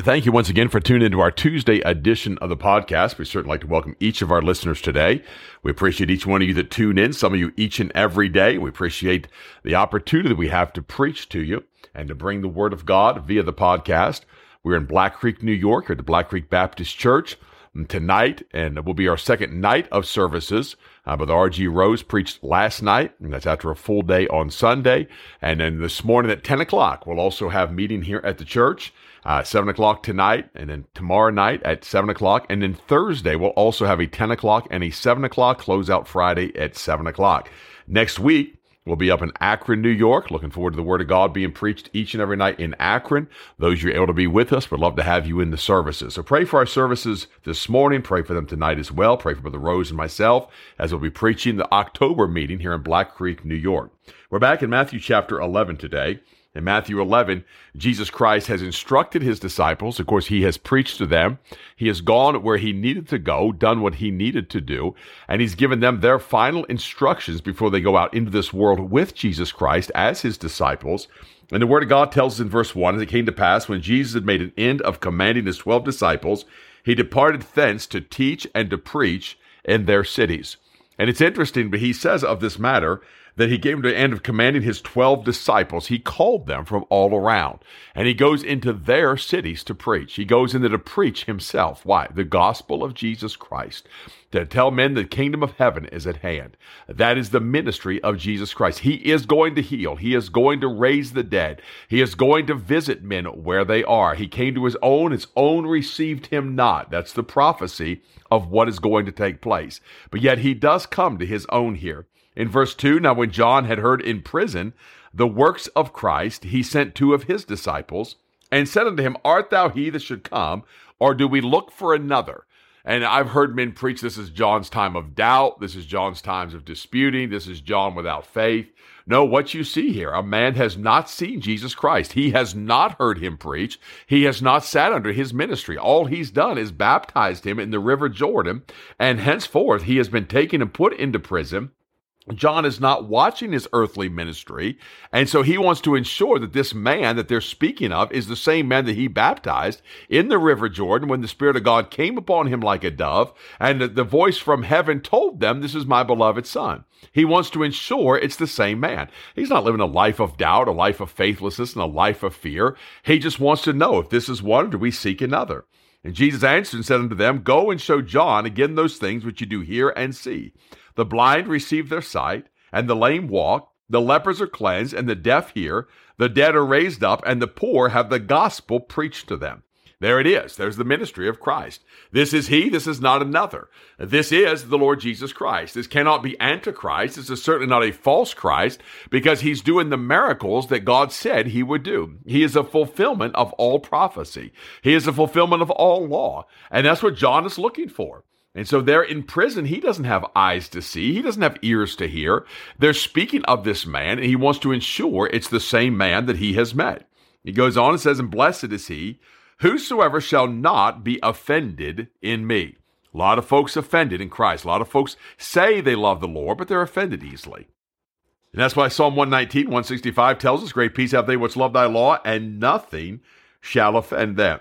Thank you once again for tuning into our Tuesday edition of the podcast. We certainly like to welcome each of our listeners today. We appreciate each one of you that tune in, some of you each and every day. We appreciate the opportunity that we have to preach to you and to bring the Word of God via the podcast. We're in Black Creek, New York, at the Black Creek Baptist Church tonight, and it will be our second night of services. Uh, R.G. Rose preached last night, and that's after a full day on Sunday. And then this morning at 10 o'clock, we'll also have meeting here at the church. Uh, 7 o'clock tonight, and then tomorrow night at 7 o'clock. And then Thursday, we'll also have a 10 o'clock and a 7 o'clock closeout Friday at 7 o'clock. Next week, We'll be up in Akron, New York. Looking forward to the Word of God being preached each and every night in Akron. Those you're able to be with us, would love to have you in the services. So pray for our services this morning. Pray for them tonight as well. Pray for Brother Rose and myself as we'll be preaching the October meeting here in Black Creek, New York. We're back in Matthew chapter 11 today. In Matthew 11, Jesus Christ has instructed his disciples. Of course, he has preached to them. He has gone where he needed to go, done what he needed to do, and he's given them their final instructions before they go out into this world with Jesus Christ as his disciples. And the Word of God tells us in verse 1 as it came to pass, when Jesus had made an end of commanding his twelve disciples, he departed thence to teach and to preach in their cities. And it's interesting, but he says of this matter that he gave to the end of commanding his 12 disciples. He called them from all around and he goes into their cities to preach. He goes into to preach himself. Why? The gospel of Jesus Christ. To tell men the kingdom of heaven is at hand. That is the ministry of Jesus Christ. He is going to heal. He is going to raise the dead. He is going to visit men where they are. He came to his own. His own received him not. That's the prophecy of what is going to take place. But yet he does come to his own here. In verse 2, now when John had heard in prison the works of Christ, he sent two of his disciples and said unto him, Art thou he that should come, or do we look for another? And I've heard men preach this is John's time of doubt. This is John's times of disputing. This is John without faith. No, what you see here, a man has not seen Jesus Christ. He has not heard him preach. He has not sat under his ministry. All he's done is baptized him in the river Jordan, and henceforth he has been taken and put into prison. John is not watching his earthly ministry. And so he wants to ensure that this man that they're speaking of is the same man that he baptized in the river Jordan when the Spirit of God came upon him like a dove. And the voice from heaven told them, This is my beloved son. He wants to ensure it's the same man. He's not living a life of doubt, a life of faithlessness, and a life of fear. He just wants to know if this is one, or do we seek another? And Jesus answered and said unto them, Go and show John again those things which you do hear and see. The blind receive their sight, and the lame walk, the lepers are cleansed, and the deaf hear, the dead are raised up, and the poor have the gospel preached to them. There it is. There's the ministry of Christ. This is He. This is not another. This is the Lord Jesus Christ. This cannot be Antichrist. This is certainly not a false Christ because He's doing the miracles that God said He would do. He is a fulfillment of all prophecy. He is a fulfillment of all law. And that's what John is looking for. And so there in prison, he doesn't have eyes to see. He doesn't have ears to hear. They're speaking of this man, and he wants to ensure it's the same man that he has met. He goes on and says, And blessed is he, whosoever shall not be offended in me. A lot of folks offended in Christ. A lot of folks say they love the Lord, but they're offended easily. And that's why Psalm 119, 165 tells us, Great peace have they which love thy law, and nothing shall offend them.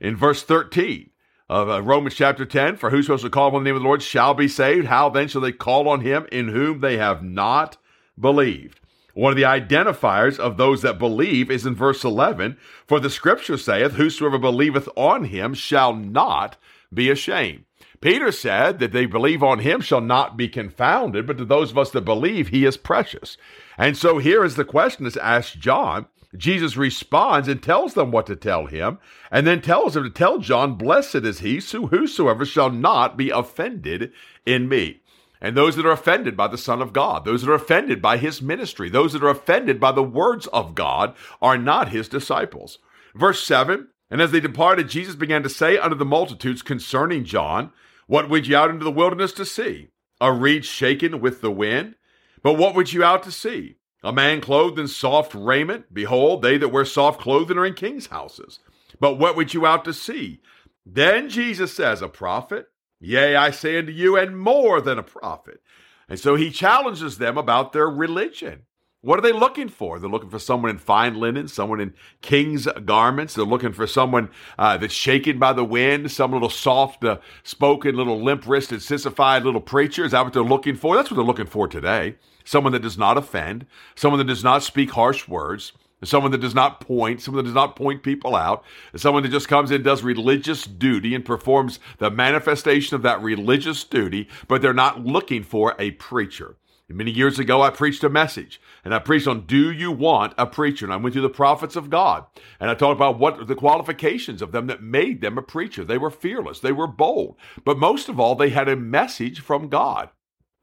In verse 13, of uh, Romans chapter 10, for whosoever shall call upon the name of the Lord shall be saved. How then shall they call on him in whom they have not believed? One of the identifiers of those that believe is in verse 11, for the scripture saith, Whosoever believeth on him shall not be ashamed. Peter said that they believe on him shall not be confounded, but to those of us that believe, he is precious. And so here is the question that's asked John. Jesus responds and tells them what to tell him, and then tells them to tell John, Blessed is he so whosoever shall not be offended in me. And those that are offended by the Son of God, those that are offended by his ministry, those that are offended by the words of God are not his disciples. Verse 7 And as they departed, Jesus began to say unto the multitudes concerning John, What would ye out into the wilderness to see? A reed shaken with the wind? But what would you out to see? A man clothed in soft raiment? Behold, they that wear soft clothing are in kings' houses. But what would you out to see? Then Jesus says, A prophet? Yea, I say unto you, and more than a prophet. And so he challenges them about their religion. What are they looking for? They're looking for someone in fine linen, someone in king's garments. They're looking for someone uh, that's shaken by the wind, some little soft uh, spoken, little limp wristed, sissified little preacher. Is that what they're looking for? That's what they're looking for today. Someone that does not offend, someone that does not speak harsh words, someone that does not point, someone that does not point people out, someone that just comes in, does religious duty, and performs the manifestation of that religious duty, but they're not looking for a preacher. Many years ago, I preached a message, and I preached on Do You Want a Preacher? And I went through the prophets of God, and I talked about what the qualifications of them that made them a preacher. They were fearless, they were bold, but most of all, they had a message from God.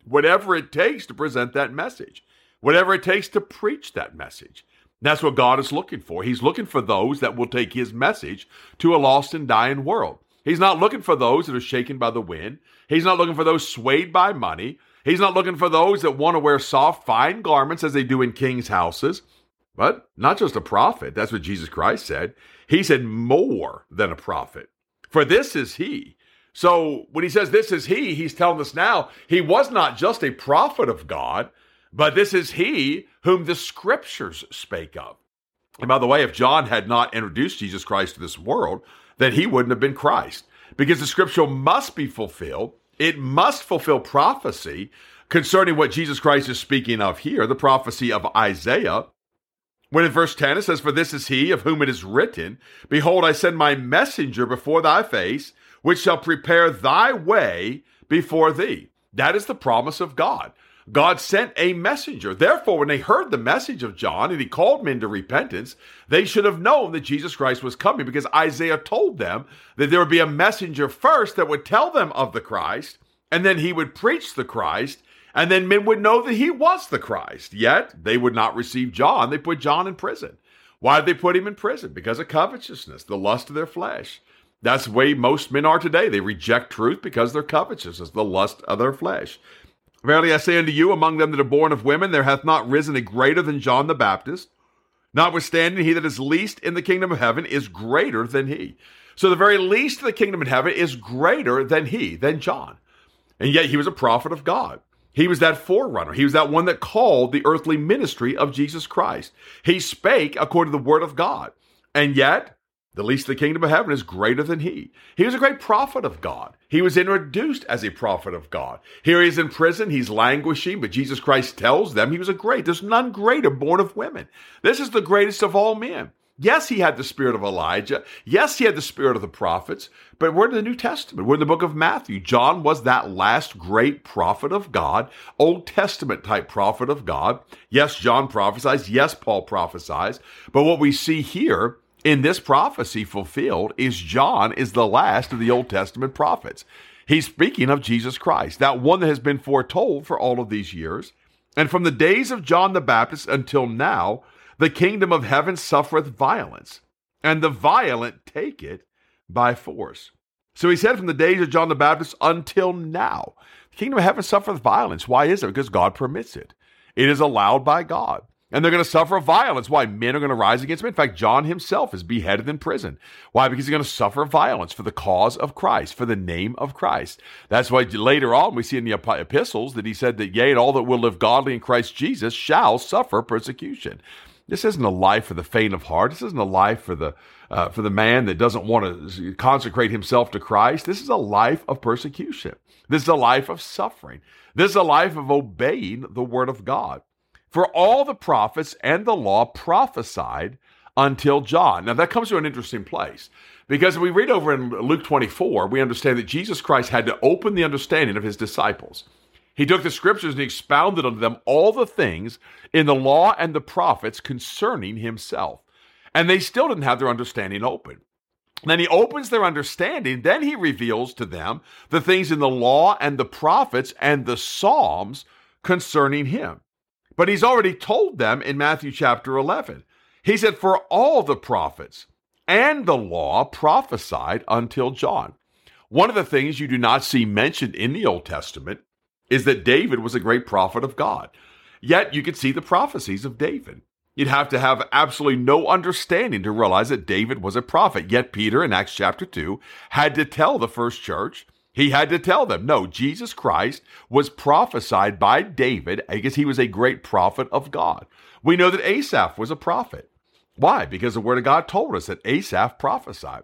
Whatever it takes to present that message, whatever it takes to preach that message. That's what God is looking for. He's looking for those that will take his message to a lost and dying world. He's not looking for those that are shaken by the wind. He's not looking for those swayed by money. He's not looking for those that want to wear soft, fine garments as they do in kings' houses. But not just a prophet. That's what Jesus Christ said. He said more than a prophet. For this is he. So when he says this is he, he's telling us now he was not just a prophet of God, but this is he whom the scriptures spake of. And by the way, if John had not introduced Jesus Christ to this world, then he wouldn't have been Christ. Because the scripture must be fulfilled. It must fulfill prophecy concerning what Jesus Christ is speaking of here, the prophecy of Isaiah. When in verse 10 it says, For this is he of whom it is written, Behold, I send my messenger before thy face, which shall prepare thy way before thee. That is the promise of God. God sent a messenger. Therefore, when they heard the message of John and he called men to repentance, they should have known that Jesus Christ was coming because Isaiah told them that there would be a messenger first that would tell them of the Christ, and then he would preach the Christ, and then men would know that he was the Christ. Yet they would not receive John. They put John in prison. Why did they put him in prison? Because of covetousness, the lust of their flesh. That's the way most men are today. They reject truth because they're covetous, the lust of their flesh. Verily I say unto you, among them that are born of women, there hath not risen a greater than John the Baptist. Notwithstanding, he that is least in the kingdom of heaven is greater than he. So the very least of the kingdom of heaven is greater than he, than John. And yet he was a prophet of God. He was that forerunner. He was that one that called the earthly ministry of Jesus Christ. He spake according to the word of God. And yet, the least of the kingdom of heaven is greater than he. He was a great prophet of God. He was introduced as a prophet of God. Here he is in prison. He's languishing, but Jesus Christ tells them he was a great. There's none greater born of women. This is the greatest of all men. Yes, he had the spirit of Elijah. Yes, he had the spirit of the prophets. But we're in the New Testament. We're in the book of Matthew. John was that last great prophet of God, Old Testament type prophet of God. Yes, John prophesies. Yes, Paul prophesies. But what we see here in this prophecy fulfilled is John is the last of the Old Testament prophets. He's speaking of Jesus Christ, that one that has been foretold for all of these years. And from the days of John the Baptist until now, the kingdom of heaven suffereth violence, and the violent take it by force. So he said from the days of John the Baptist until now, the kingdom of heaven suffereth violence. Why is it? Because God permits it. It is allowed by God. And they're going to suffer violence. Why? Men are going to rise against men. In fact, John himself is beheaded in prison. Why? Because he's going to suffer violence for the cause of Christ, for the name of Christ. That's why later on we see in the epistles that he said that, yea, and all that will live godly in Christ Jesus shall suffer persecution. This isn't a life for the faint of heart. This isn't a life for the uh, for the man that doesn't want to consecrate himself to Christ. This is a life of persecution. This is a life of suffering. This is a life of obeying the word of God. For all the prophets and the law prophesied until John. Now, that comes to an interesting place because if we read over in Luke 24, we understand that Jesus Christ had to open the understanding of his disciples. He took the scriptures and he expounded unto them all the things in the law and the prophets concerning himself. And they still didn't have their understanding open. Then he opens their understanding. Then he reveals to them the things in the law and the prophets and the Psalms concerning him. But he's already told them in Matthew chapter 11. He said, For all the prophets and the law prophesied until John. One of the things you do not see mentioned in the Old Testament is that David was a great prophet of God. Yet you could see the prophecies of David. You'd have to have absolutely no understanding to realize that David was a prophet. Yet Peter in Acts chapter 2 had to tell the first church, he had to tell them, no, Jesus Christ was prophesied by David because he was a great prophet of God. We know that Asaph was a prophet. Why? Because the word of God told us that Asaph prophesied.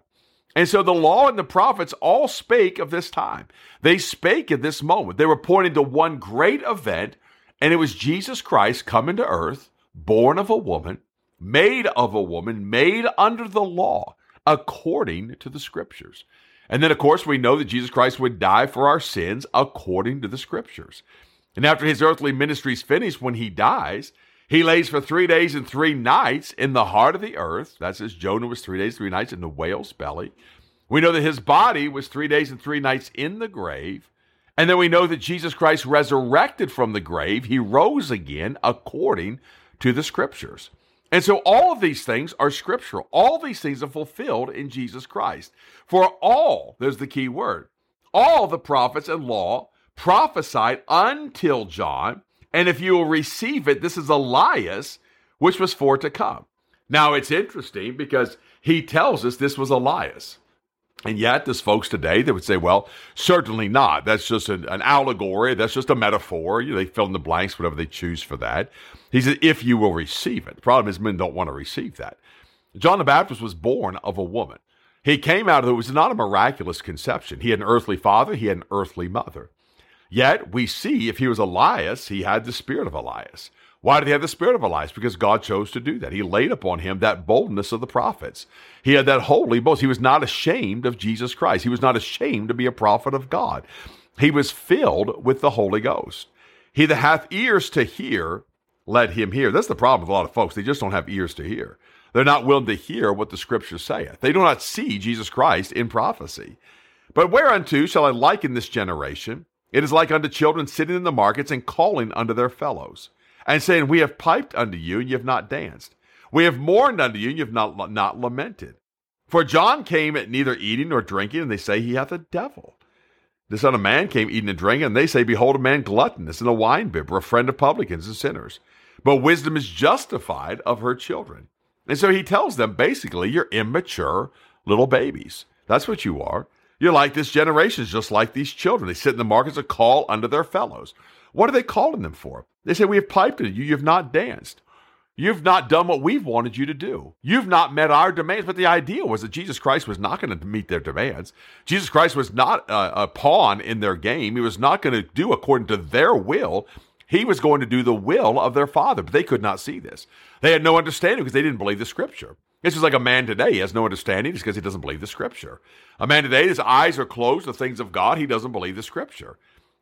And so the law and the prophets all spake of this time. They spake at this moment. They were pointing to one great event, and it was Jesus Christ coming to earth, born of a woman, made of a woman, made under the law, according to the scriptures. And then, of course, we know that Jesus Christ would die for our sins according to the scriptures. And after his earthly ministry is finished, when he dies, he lays for three days and three nights in the heart of the earth. That's as Jonah was three days, three nights in the whale's belly. We know that his body was three days and three nights in the grave. And then we know that Jesus Christ resurrected from the grave. He rose again according to the scriptures. And so all of these things are scriptural. All these things are fulfilled in Jesus Christ. For all, there's the key word, all the prophets and law prophesied until John. And if you will receive it, this is Elias, which was for to come. Now it's interesting because he tells us this was Elias. And yet, there's folks today that would say, well, certainly not. That's just an, an allegory. That's just a metaphor. You know, they fill in the blanks, whatever they choose for that. He said, if you will receive it. The problem is, men don't want to receive that. John the Baptist was born of a woman. He came out of it was not a miraculous conception. He had an earthly father, he had an earthly mother. Yet we see if he was Elias, he had the spirit of Elias. Why did he have the spirit of Elias? Because God chose to do that. He laid upon him that boldness of the prophets. He had that holy boast. He was not ashamed of Jesus Christ. He was not ashamed to be a prophet of God. He was filled with the Holy Ghost. He that hath ears to hear, let him hear. That's the problem with a lot of folks. They just don't have ears to hear. They're not willing to hear what the scripture saith. They do not see Jesus Christ in prophecy. But whereunto shall I liken this generation? It is like unto children sitting in the markets and calling unto their fellows, and saying, We have piped unto you, and you have not danced. We have mourned unto you, and you have not, not lamented. For John came at neither eating nor drinking, and they say he hath a devil. The Son of Man came eating and drinking, and they say, Behold, a man gluttonous and a winebibber, a friend of publicans and sinners. But wisdom is justified of her children. And so he tells them basically, You're immature little babies. That's what you are. You're like this generation, just like these children. They sit in the markets and call unto their fellows. What are they calling them for? They say, We have piped to you, you've not danced. You've not done what we've wanted you to do. You've not met our demands. But the idea was that Jesus Christ was not going to meet their demands. Jesus Christ was not a, a pawn in their game. He was not going to do according to their will. He was going to do the will of their Father. But they could not see this. They had no understanding because they didn't believe the Scripture. It's just like a man today. He has no understanding just because he doesn't believe the scripture. A man today, his eyes are closed to things of God. He doesn't believe the scripture.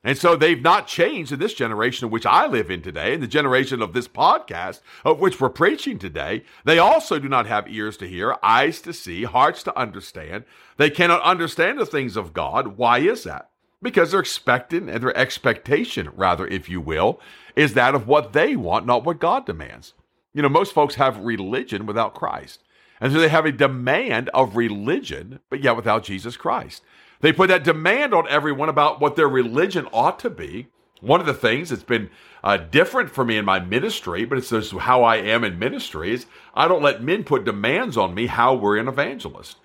And so they've not changed in this generation of which I live in today, and the generation of this podcast of which we're preaching today. They also do not have ears to hear, eyes to see, hearts to understand. They cannot understand the things of God. Why is that? Because they're expecting, and their expectation, rather, if you will, is that of what they want, not what God demands. You know, most folks have religion without Christ. And so they have a demand of religion, but yet without Jesus Christ. They put that demand on everyone about what their religion ought to be. One of the things that's been uh, different for me in my ministry, but it's just how I am in ministry, is I don't let men put demands on me how we're an evangelist.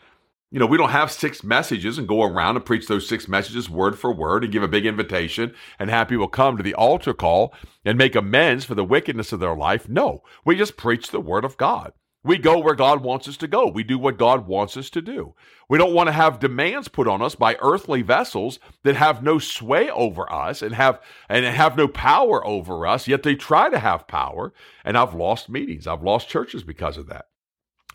You know, we don't have six messages and go around and preach those six messages word for word and give a big invitation and have people come to the altar call and make amends for the wickedness of their life. No, we just preach the word of God. We go where God wants us to go. We do what God wants us to do. We don't want to have demands put on us by earthly vessels that have no sway over us and have and have no power over us, yet they try to have power. And I've lost meetings. I've lost churches because of that.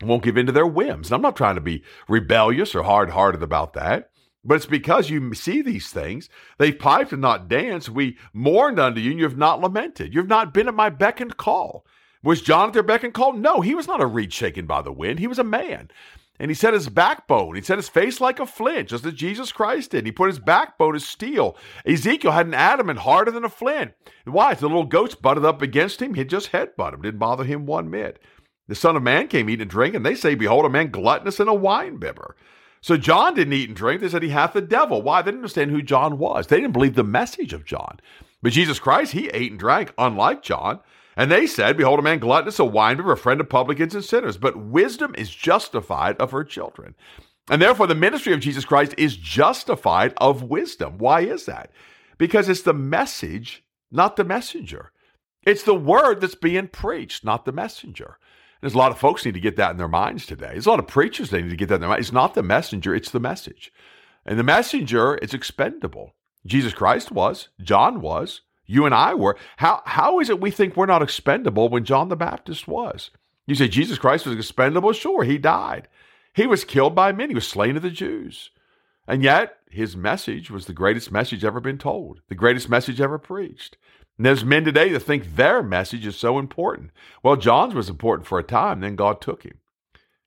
won't give in to their whims. And I'm not trying to be rebellious or hard hearted about that. But it's because you see these things. They've piped and not danced. We mourned unto you, and you have not lamented. You have not been at my beck and call. Was John at their beck and call? No, he was not a reed shaken by the wind. He was a man. And he set his backbone, he set his face like a flint, just as Jesus Christ did. He put his backbone as steel. Ezekiel had an adamant harder than a flint. Why? The little goats butted up against him. He'd just headbutt him. Didn't bother him one bit. The Son of Man came eat and drink, and they say, Behold, a man gluttonous and a wine bibber. So John didn't eat and drink. They said he hath the devil. Why? They didn't understand who John was. They didn't believe the message of John. But Jesus Christ, he ate and drank, unlike John. And they said, Behold, a man gluttonous, a winebibber, a friend of publicans and sinners. But wisdom is justified of her children. And therefore, the ministry of Jesus Christ is justified of wisdom. Why is that? Because it's the message, not the messenger. It's the word that's being preached, not the messenger. There's a lot of folks need to get that in their minds today. There's a lot of preachers they need to get that in their minds. It's not the messenger, it's the message. And the messenger is expendable. Jesus Christ was, John was, you and I were. How how is it we think we're not expendable when John the Baptist was? You say Jesus Christ was expendable? Sure, he died. He was killed by men. He was slain of the Jews. And yet, his message was the greatest message ever been told, the greatest message ever preached. And there's men today that think their message is so important. Well, John's was important for a time, then God took him.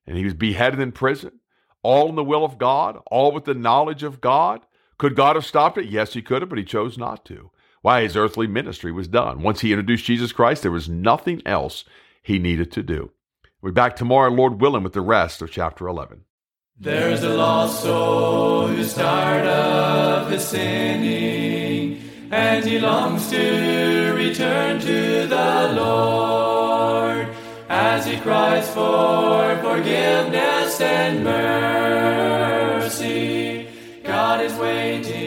And he was beheaded in prison, all in the will of God, all with the knowledge of God. Could God have stopped it? Yes, he could have, but he chose not to. Why? His earthly ministry was done. Once he introduced Jesus Christ, there was nothing else he needed to do. We'll be back tomorrow, Lord willing, with the rest of chapter 11. There's a lost soul who's tired of his sinning and he longs to return to the Lord as he cries for forgiveness and mercy. God is waiting.